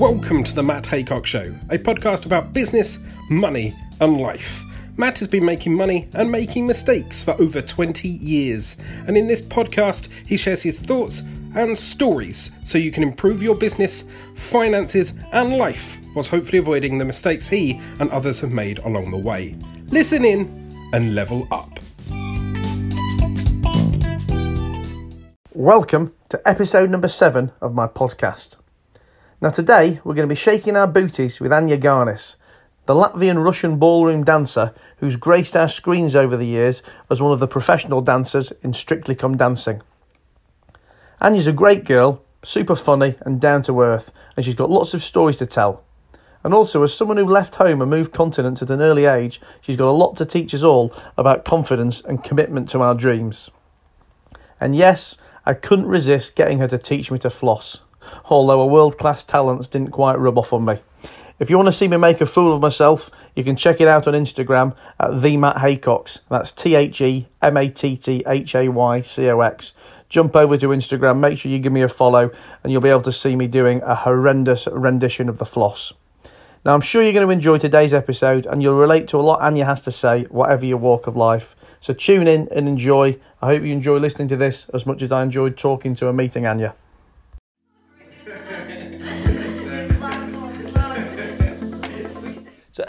Welcome to the Matt Haycox Show, a podcast about business, money, and life. Matt has been making money and making mistakes for over 20 years, and in this podcast, he shares his thoughts and stories so you can improve your business, finances, and life whilst hopefully avoiding the mistakes he and others have made along the way. Listen in and level up. Welcome to episode number seven of my podcast. Now, today we're going to be shaking our booties with Anya Garnis, the Latvian Russian ballroom dancer who's graced our screens over the years as one of the professional dancers in Strictly Come Dancing. Anya's a great girl, super funny and down to earth, and she's got lots of stories to tell. And also, as someone who left home and moved continents at an early age, she's got a lot to teach us all about confidence and commitment to our dreams. And yes, I couldn't resist getting her to teach me to floss although a world class talents didn't quite rub off on me. If you want to see me make a fool of myself, you can check it out on Instagram at the Matt Haycox. That's T H E M A T T H A Y C O X. Jump over to Instagram, make sure you give me a follow, and you'll be able to see me doing a horrendous rendition of the floss. Now, I'm sure you're going to enjoy today's episode and you'll relate to a lot Anya has to say, whatever your walk of life. So tune in and enjoy. I hope you enjoy listening to this as much as I enjoyed talking to and meeting Anya.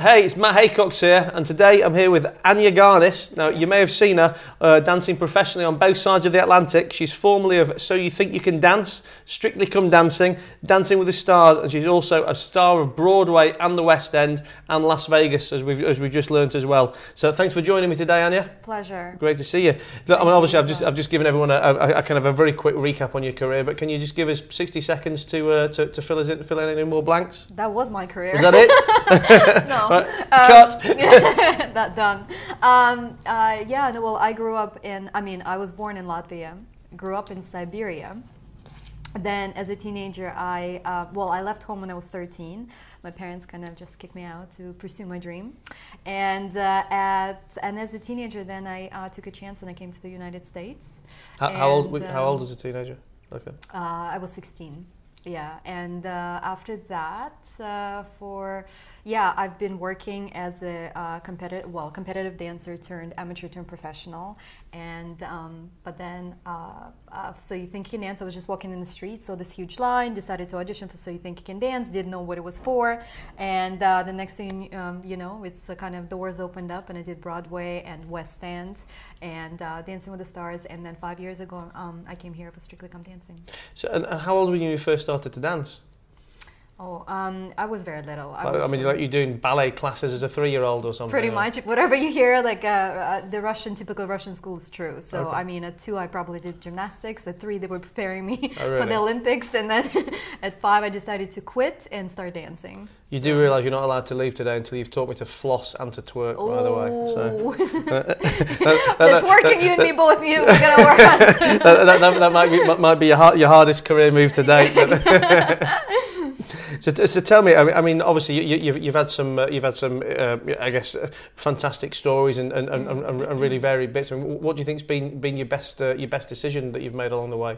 Hey, it's Matt Haycox here, and today I'm here with Anya Garnis. Now, you may have seen her uh, dancing professionally on both sides of the Atlantic. She's formerly of So You Think You Can Dance, Strictly Come Dancing, Dancing with the Stars, and she's also a star of Broadway and the West End and Las Vegas, as we've, as we've just learnt as well. So, thanks for joining me today, Anya. Pleasure. Great to see you. Look, I mean, obviously, I've just, I've just given everyone a, a, a, kind of a very quick recap on your career, but can you just give us 60 seconds to, uh, to, to fill, us in, fill in any more blanks? That was my career. Is that it? no. Right. Um, Cut. that done. Um, uh, yeah, no, well, I grew up in, I mean, I was born in Latvia, grew up in Siberia. Then, as a teenager, I, uh, well, I left home when I was 13. My parents kind of just kicked me out to pursue my dream. And, uh, at, and as a teenager, then I uh, took a chance and I came to the United States. How, how old? How old um, was a teenager? Okay. uh, I was 16. Yeah, and uh, after that, uh, for yeah, I've been working as a uh, competitive, well, competitive dancer turned amateur turned professional, and um, but then uh, uh, so you think you can dance? I was just walking in the street, saw this huge line, decided to audition for So You Think You Can Dance, didn't know what it was for, and uh, the next thing um, you know, it's uh, kind of doors opened up, and I did Broadway and West End, and uh, Dancing with the Stars, and then five years ago, um, I came here for Strictly Come Dancing. So, and, and how old were you when you first started to dance? Oh, um, I was very little. I, I, I mean, like you doing ballet classes as a three-year-old or something? pretty or- much whatever you hear, like uh, uh, the Russian typical Russian school is true. So Okay. I mean, at two I probably did gymnastics. At three they were preparing me Oh, for the Olympics, and then at five I decided to quit and start dancing. You do realise you're not allowed to leave today until you've taught me to floss and to twerk, by the way. So. That's working. You and me both. You we're gonna work that, that, that, that might be might be your, hard, your hardest career move to date. So, so tell me, I mean, obviously you, you've, you've had some, uh, you've had some, uh, I guess, uh, fantastic stories and, and, and, and, and really varied bits. I mean, what do you think's been been your best uh, your best decision that you've made along the way?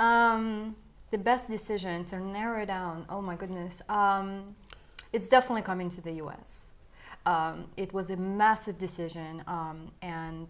Um, the best decision to narrow down. Oh my goodness. Um, it's definitely coming to the U.S. Um, it was a massive decision, um, and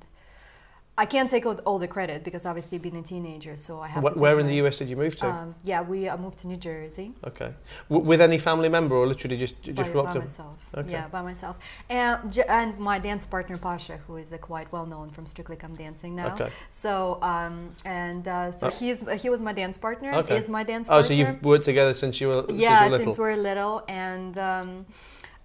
I can't take all, the credit because obviously being a teenager, so I have. Wh- Where in the US did you move to? Um, yeah, we uh, moved to New Jersey okay, w- with any family member or literally just just by, by up? myself. Okay. Yeah, by myself, and and my dance partner Pasha, who is uh, quite well known from Strictly Come Dancing now. Okay. So um, uh, and so Oh. he's he was my dance partner. Okay. Is my dance Oh, partner. so you've worked together since you were since you yeah were little. since we're little and um,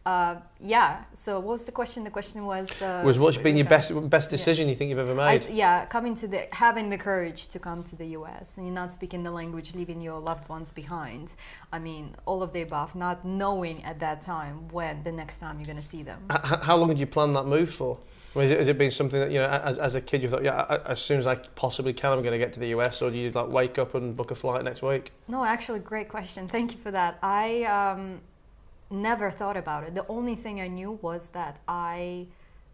uh, yeah so what was the question the question was uh, was what's been your best best decision you think you've ever I, made? yeah coming to the having the courage to come to the us and you're not speaking the language leaving your loved ones behind i mean all of the above not knowing at that time when the next time you're going to see them H- how long did you plan that move for? I mean, Has it, has it been something that you know, as, as a kid, you thought, yeah, I- as soon as I possibly can, I'm going to get to the US, or do you like wake up and book a flight next week? No, actually, great question. Thank you for that. I um, never thought about it. The only thing I knew was that I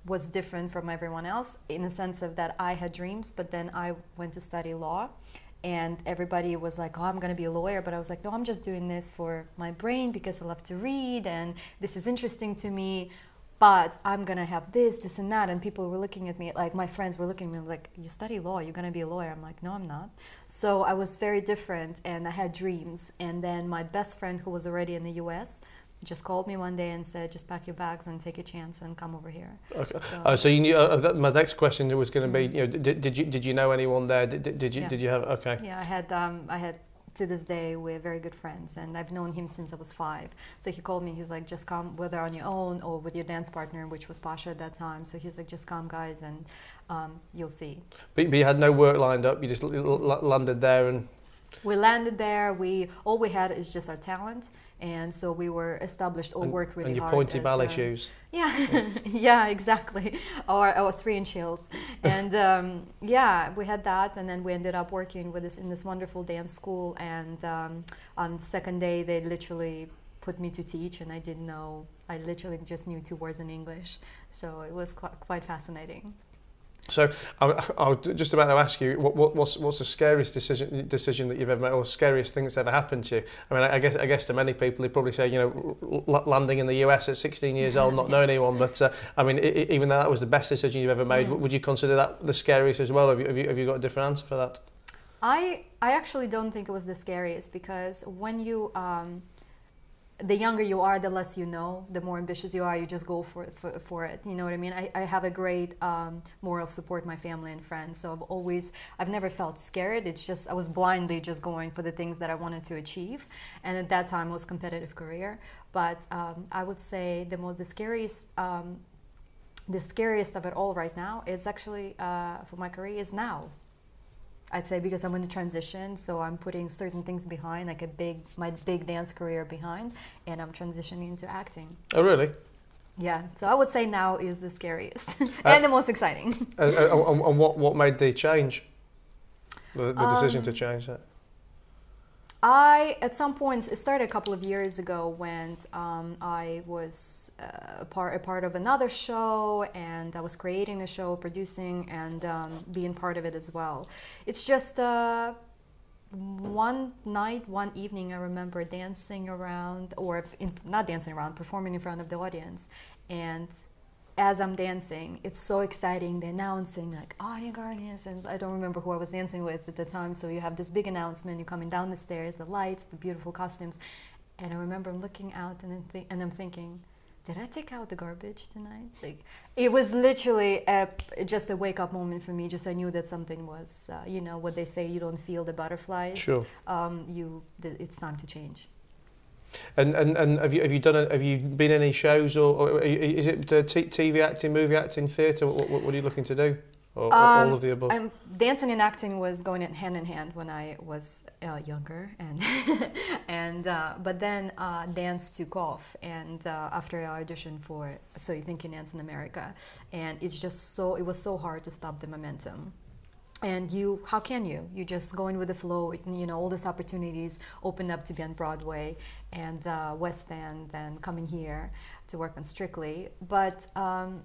was different from everyone else in the sense of that I had dreams, but then I went to study law and everybody was like, "Oh, I'm going to be a lawyer," but I was like, "No, I'm just doing this for my brain because I love to read and this is interesting to me." But I'm gonna have this, this, and that, and people were looking at me like my friends were looking at me like, "You study law, you're gonna be a lawyer." I'm like, "No, I'm not." So I was very different, and I had dreams. And then my best friend, who was already in the U.S., just called me one day and said, "Just pack your bags and take a chance and come over here." Okay. So, oh, so you knew. Uh, that, my next question was going to be, you know, did, did you did you know anyone there? Did, did you yeah. did you have? Okay. Yeah, I had um, I had to this day we're very good friends and i've known him since i was five so he called me he's like just come whether on your own or with your dance partner which was pasha at that time so he's like just come guys and um, you'll see but, but you had no work lined up you just landed there and we landed there. We all we had is just our talent. And so we were established or and, worked really and your hard. pointy ballet uh, shoes. Yeah, yeah, exactly, or, or three inch heels, and um, yeah, we had that, and then we ended up working with this in this wonderful dance school, and um, on the second day they literally put me to teach, and I didn't know, I literally just knew two words in English, so it was quite, quite fascinating. So I, I was just about to ask you, what, what, what's, what's the scariest decision decision that you've ever made, or scariest thing that's ever happened to you? I mean, I, I guess I guess to many people, they probably say, you know, landing in the US at 16 years old, not knowing anyone. But uh, I mean, even though that was the best decision you've ever made, mm. would you consider that the scariest as well? Have you, have you, have you got a different answer for that? I I actually don't think it was the scariest because when you um, the younger you are, the less you know. The more ambitious you are, you just go for for, for it. You know what I mean? I, I have a great um, moral support, my family and friends. So I've always, I've never felt scared. It's just I was blindly just going for the things that I wanted to achieve, and at that time it was competitive career. But um, I would say the most, the scariest. Um, the scariest of it all right now is actually uh, for my career is now I'd say because I'm in the transition, so I'm putting certain things behind, like a big my big dance career behind, and I'm transitioning into acting. Oh, really? Yeah. So I would say now is the scariest uh, and the most exciting. and, and, and, what what made the change? The, the decision um, to change that. I, at some point, it started a couple of years ago when um, I was uh, a, part, a part of another show and I was creating a show, producing, and um, being part of it as well. It's just uh, one night, one evening, I remember dancing around, or in, not dancing around, performing in front of the audience. And as I'm dancing, it's so exciting. They're announcing like oh, you're Garnis, and I don't remember who I was dancing with at the time. So you have this big announcement. You're coming down the stairs, the lights, the beautiful costumes, and I remember I'm looking out and th- and I'm thinking, did I take out the garbage tonight? Like it was literally a, just a wake up moment for me. Just I knew that something was, uh, you know, what they say, you don't feel the butterflies. Sure. Um, you, th- it's time to change. And, and, and have you have you done a, have you been any shows or, or is it TV acting, movie acting, theatre? What, what, what, are you looking to do? Or, um, all of the above? I'm, dancing and acting was going hand in hand when I was uh, younger, and and uh, but then uh, dance took off, and uh, after I auditioned for So You Think You Dance in America, and it's just so it was so hard to stop the momentum and you how can you? You just going with the flow you know all these opportunities opened up to be on broadway and uh, west end and coming here to work on strictly. But um,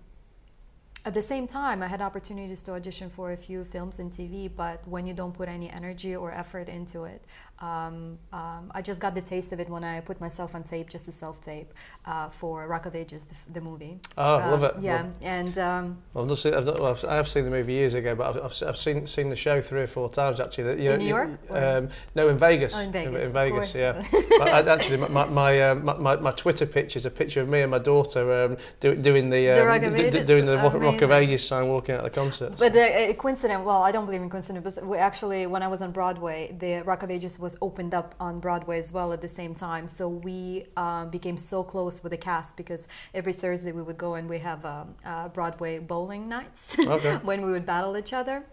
at the same time, I had opportunities to audition for a few films and TV, but when you don't put any energy or effort into it, um, um, I just got the taste of it when I put myself on tape, just a self tape, uh, for Rock of Ages, the, the movie. Oh, uh, love it. Yeah, love and um, I've not seen. I've not, well, I have seen the movie years ago, but I've, I've, I've, seen seen the show three or four times actually. That, you in New York? Um, no, in Vegas. Oh, in Vegas. In, in Vegas, yeah. I, actually, my my, uh, my, my Twitter picture is a picture of me and my daughter um, do, doing the, the Rock of Ages. doing the Rock of Ages sign walking at the concert. But uh, coincident, well, I don't believe in coincidence, but actually, when I was on Broadway, the Rock of Ages was opened up on Broadway as well at the same time. So we uh, became so close with the cast because every Thursday we would go and we have um, uh, Broadway bowling nights okay. when we would battle each other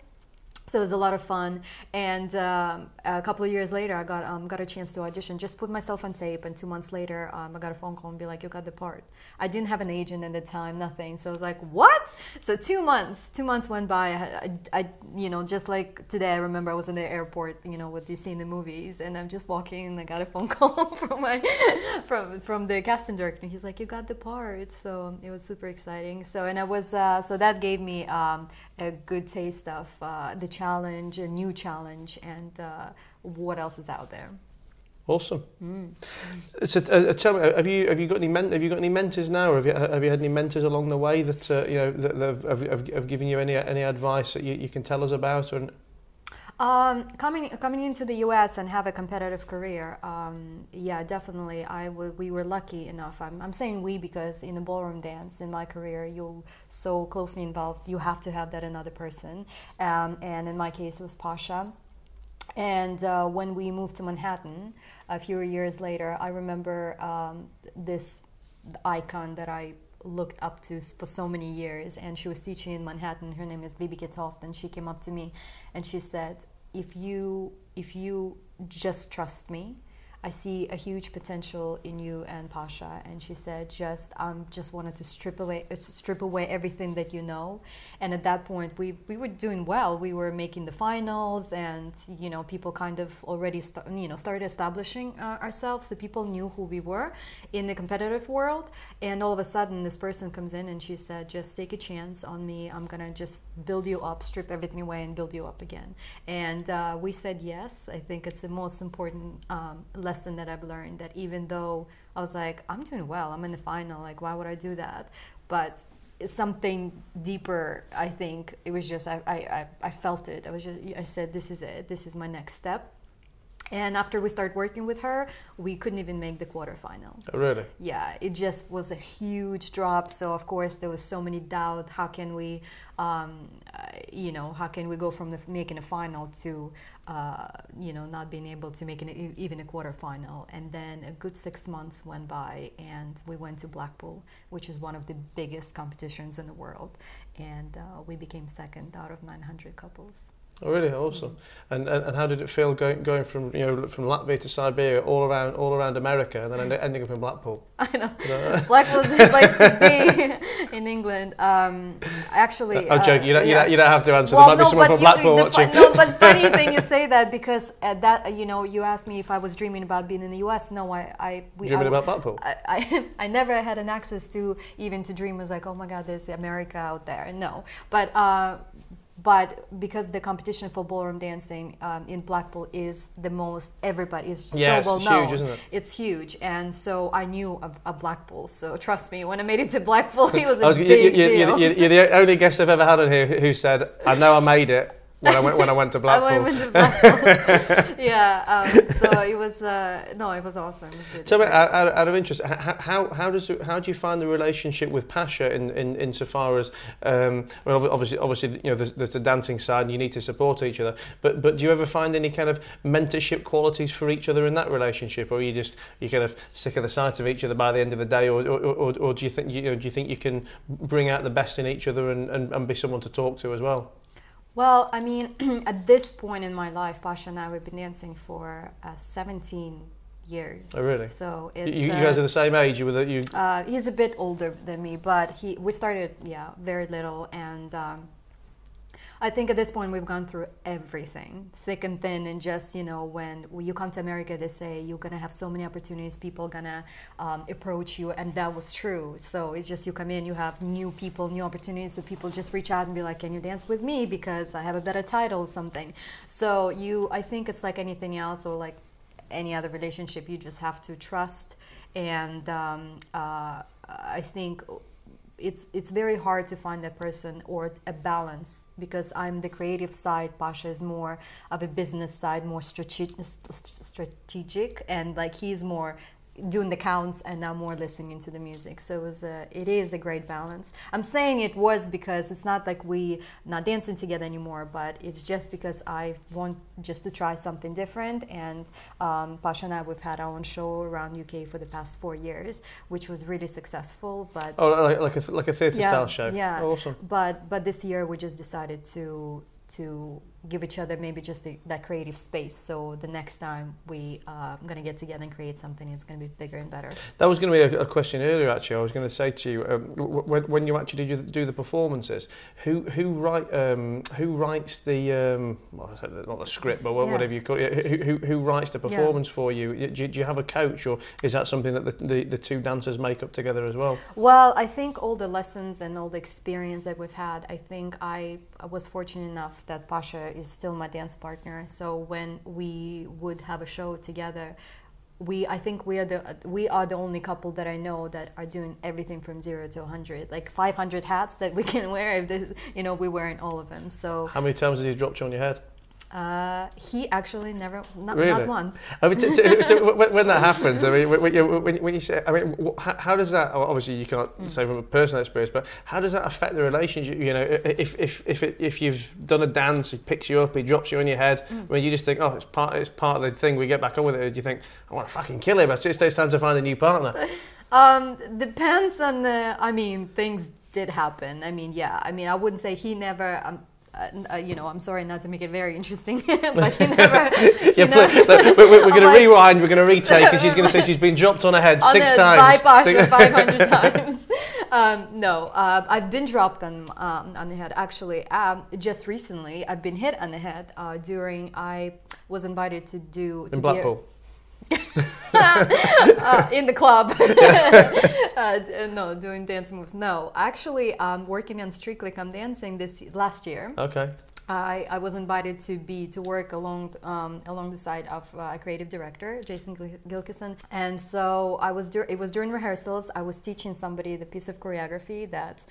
so it was a lot of fun. And um, a couple of years later i got um, got a chance to audition. Just put myself on tape and two months later um, i got a phone call and be like you got the part. I didn't have an agent at the time nothing. So i was like what? So two months two months went by. I, I, I, you know just like today i remember i was in the airport you know what you see in the movies and i'm just walking and i got a phone call from my from from the casting director. He's like you got the part. So it was super exciting. So and i was uh, so that gave me um, a good taste of uh, the challenge, a new challenge, and uh, what else is out there. Awesome. Mm. So, uh, uh, tell me, have you have you got any men, have you got any mentors now, or have you have you had any mentors along the way that uh, you know that, that have, have, have given you any any advice that you, you can tell us about? Or... Um, coming coming into the U.S. and have a competitive career, um, yeah, definitely. I w- we were lucky enough. I'm, I'm saying we because in the ballroom dance in my career, you're so closely involved. You have to have that another person, um, and in my case, it was Pasha. And uh, when we moved to Manhattan a few years later, I remember um, this icon that I looked up to for so many years. And she was teaching in Manhattan. Her name is Bibi Toft. And she came up to me and she said, if you, if you just trust me, I see a huge potential in you and Pasha. And she said, just um, just wanted to strip away uh, strip away everything that you know. And at that point, we, we were doing well. We were making the finals, and you know, people kind of already start, you know started establishing uh, ourselves, so people knew who we were in the competitive world. And all of a sudden, this person comes in and she said, just take a chance on me. I'm gonna just build you up, strip everything away, and build you up again. And uh, we said yes. I think it's the most important um, lesson lesson that I've learned that even though I was like, I'm doing well, I'm in the final, like, why would I do that? But something deeper, I think it was just, I, I, I felt it. I was just, I said, this is it, this is my next step and after we started working with her, we couldn't even make the quarterfinal. Oh, really? Yeah, it just was a huge drop. So of course there was so many doubt. How can we, um, you know, how can we go from the, making a final to, uh, you know, not being able to make an, even a quarterfinal? And then a good six months went by, and we went to Blackpool, which is one of the biggest competitions in the world, and uh, we became second out of 900 couples. Oh, really awesome. And, and and how did it feel going going from you know from Latvia to Siberia, all around all around America, and then ending up in Blackpool? I know. Blackpool is the place to be in England. Um, actually, I'm joking. You don't, you, don't, you don't have to answer. Well, there might no, be someone from Blackpool you, watching. no, but funny thing you say that because at that you know you asked me if I was dreaming about being in the U.S. No, I I we, dreaming I, about Blackpool. I, I, I never had an access to even to dream was like oh my God, there's America out there. No, but. Uh, but because the competition for ballroom dancing um, in Blackpool is the most, everybody is yeah, so well known. Huge, isn't it? It's huge, and so I knew of, of Blackpool. So trust me, when I made it to Blackpool, it was a was, big you, you, deal. You're, you're the only guest I've ever had on here who said, "I know I made it." When I went when I went to Blackpool. Went to Blackpool. yeah, um, so it was uh, no, it was awesome. It so, out, out, of interest, how, how does how do you find the relationship with Pasha in in insofar as um, well, obviously obviously you know there's, there's the dancing side and you need to support each other, but but do you ever find any kind of mentorship qualities for each other in that relationship, or are you just you kind of sick of the sight of each other by the end of the day, or or, or, or do you think you know, do you think you can bring out the best in each other and, and, and be someone to talk to as well? Well, I mean, at this point in my life, Pasha and I we've been dancing for uh, 17 years. Oh, really? So it's, you, you guys uh, are the same age. You were the, you. Uh, he's a bit older than me, but he we started yeah very little, and um, I think at this point we've gone through everything, thick and thin, and just you know when you come to America, they say you're gonna have so many opportunities, people gonna um, approach you, and that was true. So it's just you come in, you have new people, new opportunities, so people just reach out and be like, "Can you dance with me? Because I have a better title, or something." So you, I think it's like anything else, or like any other relationship, you just have to trust, and um, uh, I think it's it's very hard to find a person or a balance because I'm the creative side. Pasha is more of a business side, more strategic, strategic, and like he's more doing the counts and now more listening to the music. So it was a, it is a great balance. I'm saying it was because it's not like we not dancing together anymore but it's just because i want just to try something different. And um, pasha and i we've had our own show around uk for the past four years which was really successful but oh like, like a like a theater yeah, style show. yeah. Oh, awesome. But but this year we just decided to to give each other maybe just the, that creative space. So the next time we uh, going to get together and create something, it's going to be bigger and better. That was going to be a, a question earlier. Actually, I was going to say to you um, when, when you actually do, do the performances, who who write um, who writes the um, well, not the script, but whatever yeah. you call it, who, who, who writes the performance yeah. for you? Do, you? do you have a coach, or is that something that the, the, the two dancers make up together as well? Well, I think all the lessons and all the experience that we've had, I think I was fortunate enough that Pasha is still my dance partner. So when we would have a show together, we I think we are the we are the only couple that I know that are doing everything from zero to 100, like 500 hats that we can wear. If this, you know, we wearing all of them. So how many times has he dropped you on your head? Uh, he actually never, not, really? not once. I mean, t- t- when that happens, I mean, when, when, when you say, I mean, how, how does that? Obviously, you can't mm. say from a personal experience, but how does that affect the relationship? You know, if if if it, if you've done a dance, he picks you up, he drops you on your head, mm. when you just think, oh, it's part, it's part of the thing. We get back on with it. Do you think I want to fucking kill him? It's just it's time to find a new partner. um, depends on the. I mean, things did happen. I mean, yeah. I mean, I wouldn't say he never. Um, uh, uh, you know, I'm sorry not to make it very interesting, but he never. yeah, play, look, we're, we're going to rewind. We're going to retake, and she's going to say she's been dropped on her head on six times. Bypass 500 times. Um, no, uh, I've been dropped on um, on the head. Actually, um, just recently, I've been hit on the head uh, during I was invited to do to in Blackpool. uh, in the club. uh, no, doing dance moves. No, actually, I'm working on Strictly Come Dancing this last year. Okay. I, I was invited to be to work along um, along the side of uh, a creative director, Jason Gilkison, and so I was dur- it was during rehearsals. I was teaching somebody the piece of choreography that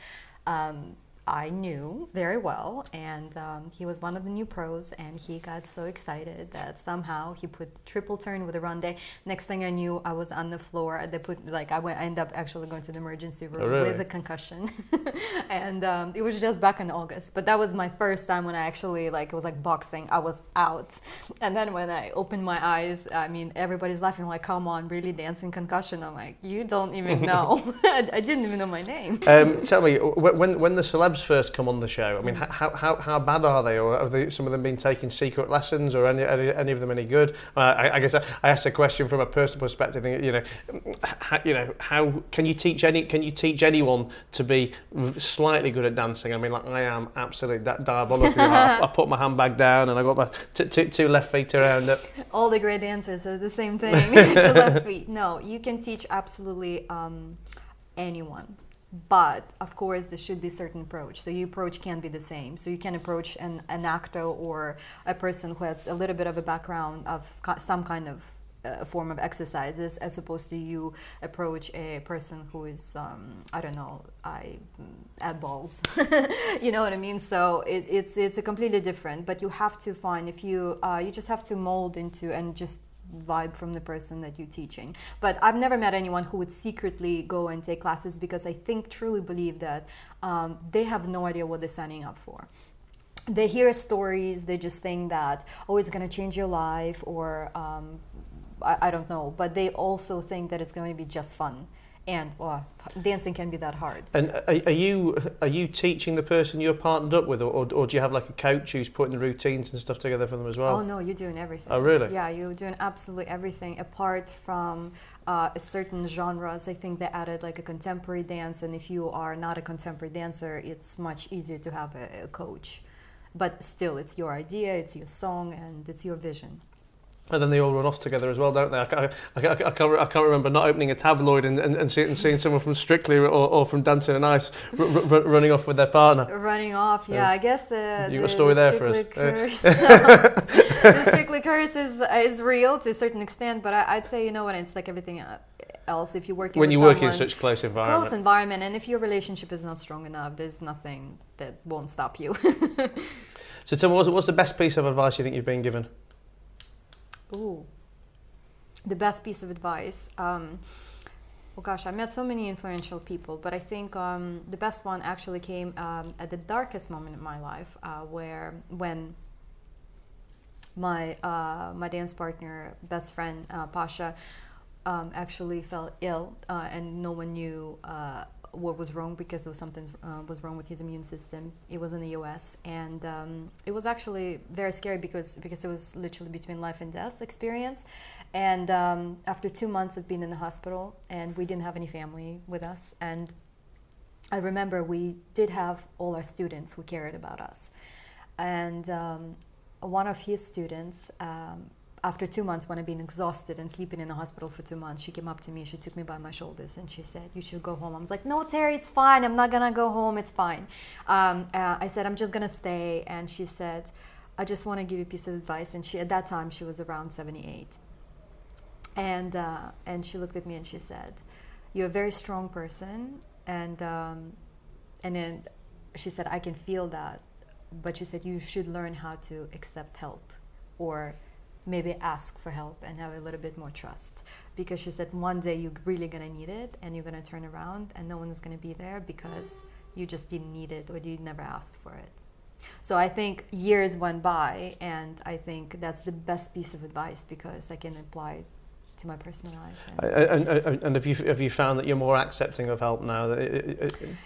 um, I knew very well, and um, he was one of the new pros, and he got so excited that somehow he put triple turn with a ronde. Next thing I knew, I was on the floor. They put like I went, I ended up actually going to the emergency room oh, really? with a concussion, and um, it was just back in August. But that was my first time when I actually like it was like boxing. I was out, and then when I opened my eyes, I mean everybody's laughing like, "Come on, really dancing concussion?" I'm like, "You don't even know. I, I, didn't even know my name." Um, tell me when when the celebs first come on the show? I mean, how, how, how bad are they? Or have they, some of them been taking secret lessons or any, any, any of them any good? Uh, I, I, guess I, I asked a question from a personal perspective. You know, how, you know, how can you teach any, can you teach anyone to be slightly good at dancing? I mean, like I am absolutely that diabolical. I, I, put my handbag down and I got my t- t- two left feet around it. All the great dancers are the same thing. left feet. No, you can teach absolutely um, anyone but of course there should be a certain approach. So your approach can't be the same. So you can approach an, an actor or a person who has a little bit of a background of some kind of uh, form of exercises as opposed to you approach a person who is um, I don't know I mm, add balls. You know what I mean? So it, it's it's a completely different. But you have to find if you uh, you just have to mold into and just vibe from the person that you're teaching. But I've never met anyone who would secretly go and take classes because I think, truly believe that um, they have no idea what they're signing up for. They hear stories, they just think that, oh, it's going to change your life, or um, I, I don't know. But they also think that it's going to be just fun and well, dancing can be that hard. And are, are, you are you teaching the person you're partnered up with, or, or, do you have like a coach who's putting the routines and stuff together for them as well? Oh no, you're doing everything. Oh really? Yeah, you're doing absolutely everything apart from uh, certain genres. I think they added like a contemporary dance, and if you are not a contemporary dancer, it's much easier to have a, a coach. But still, it's your idea, it's your song, and it's your vision and then they all run off together as well, don't they? I, I, I, I, can't, I can't remember not opening a tabloid and, and, and, see, and seeing someone from Strictly or, or from Dancing on Ice r- r- running off with their partner. Running off, yeah. I guess uh, you got a story the there for us. Curse, the Strictly curse is is real to a certain extent, but I, would say you know what it's like everything else. If you're working when you work in such close environment, close environment, and if your relationship is not strong enough, there's nothing that won't stop you. so, tell me, what's, what's the best piece of advice you think you've been given? Ooh the best piece of advice. Um, oh gosh, I met so many influential people, but I think um, the best one actually came um, at the darkest moment in my life, uh, where when my uh, my dance partner, best friend uh, Pasha, um, actually fell ill, uh, and no one knew uh, what was wrong because there was something uh, was wrong with his immune system. It was in the U.S. and um, it was actually very scary because because it was literally between life and death experience. And um, after two months of being in the hospital, and we didn't have any family with us, and I remember we did have all our students who cared about us, and um, one of his students. After two months, when I've been exhausted and sleeping in the hospital for two months, she came up to me. She took me by my shoulders and she said, "You should go home." I was like, "No, Terry, it's fine. I'm not gonna go home. It's fine." Um, uh, I said, "I'm just gonna stay," and she said, "I just want to give you a piece of advice." And she, at that time, she was around 78, and uh, and she looked at me and she said, "You're a very strong person," and um, and then she said, "I can feel that," but she said, "You should learn how to accept help, or." Maybe ask for help and have a little bit more trust. Because she said one day you're really going to need it and you're going to turn around and no one is going to be there because you just didn't need it or you never asked for it. So i think years went by and i think that's the best piece of advice because i can apply it to my personal life and, and, and, and have you have you found that you're more accepting of help now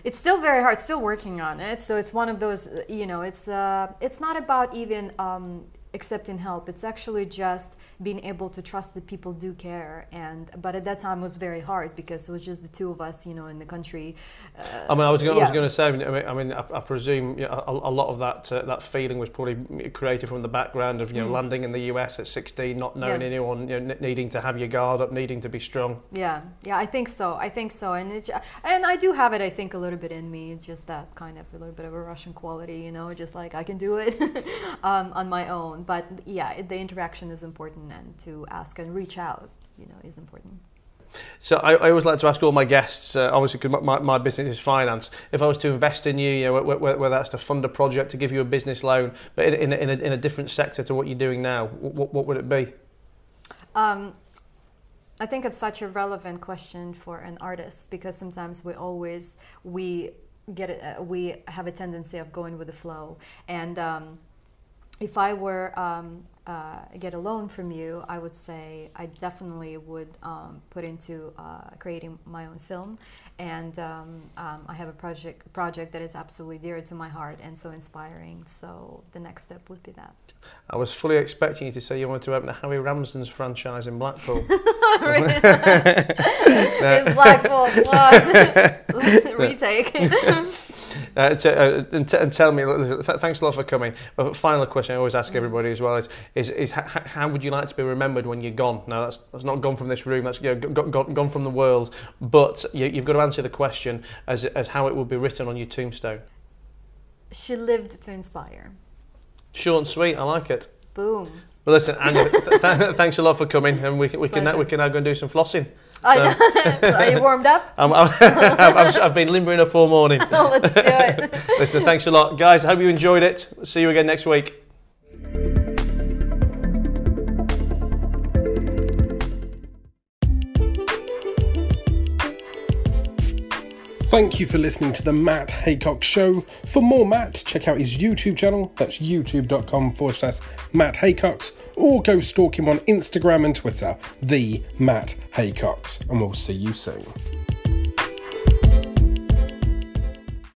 it's still very hard still working on it. So it's one of those you know it's uh, it's not about even um, accepting help. It's actually just being able to trust that people do care. And but at that time it was very hard because it was just the two of us, you know, in the country. Uh, I mean, I was going, yeah. to say. I mean, I, mean, I, I presume you know, a, a, lot of that uh, that feeling was probably created from the background of you know mm. landing in the US at 16, not knowing yeah. anyone, you know, needing to have your guard up, needing to be strong. Yeah, yeah, I think so. I think so, and it, and I do have it. I think a little bit in me, just that kind of a little bit of a Russian quality, you know, just like I can do it um, on my own but yeah, the interaction is important, and to ask and reach out, you know, is important. So I, I always like to ask all my guests, uh, obviously because my, my business is finance, if I was to invest in you, you know, whether, whether that's to fund a project, to give you a business loan, but in, in, in, a, in a different sector to what you're doing now, what, what would it be? Um, I think it's such a relevant question for an artist because sometimes we always we get it, uh, we have a tendency of going with the flow and um, if I were um, uh, get a loan from you, I would say I definitely would um, put into uh, creating my own film, and um, um, I have a project project that is absolutely dear to my heart and so inspiring. So the next step would be that. I was fully expecting you to say you wanted to open a Harry Ramsden's franchise in Blackpool. in Blackpool, retake. Uh, to, uh, and, t- and, tell me, th- thanks a lot for coming. But final question I always ask mm. everybody as well is, is, is h- how would you like to be remembered when you're gone? Now, that's, that's not gone from this room, that's you know, gone, gone from the world, but you, you've got to answer the question as, as how it would be written on your tombstone. She lived to inspire. Short and sweet, I like it. Boom. Well, listen, th- th- thanks a lot for coming, and we can we can now, we can now go and do some flossing. So, are you warmed up? I'm, I'm, I've, I've been limbering up all morning. Oh, let's do it. listen, thanks a lot, guys. I hope you enjoyed it. See you again next week. Thank you for listening to the Matt Haycox Show. For more Matt, check out his YouTube channel. That's youtube.com forward slash Matt Haycox, or go stalk him on Instagram and Twitter, the Matt Haycox. And we'll see you soon.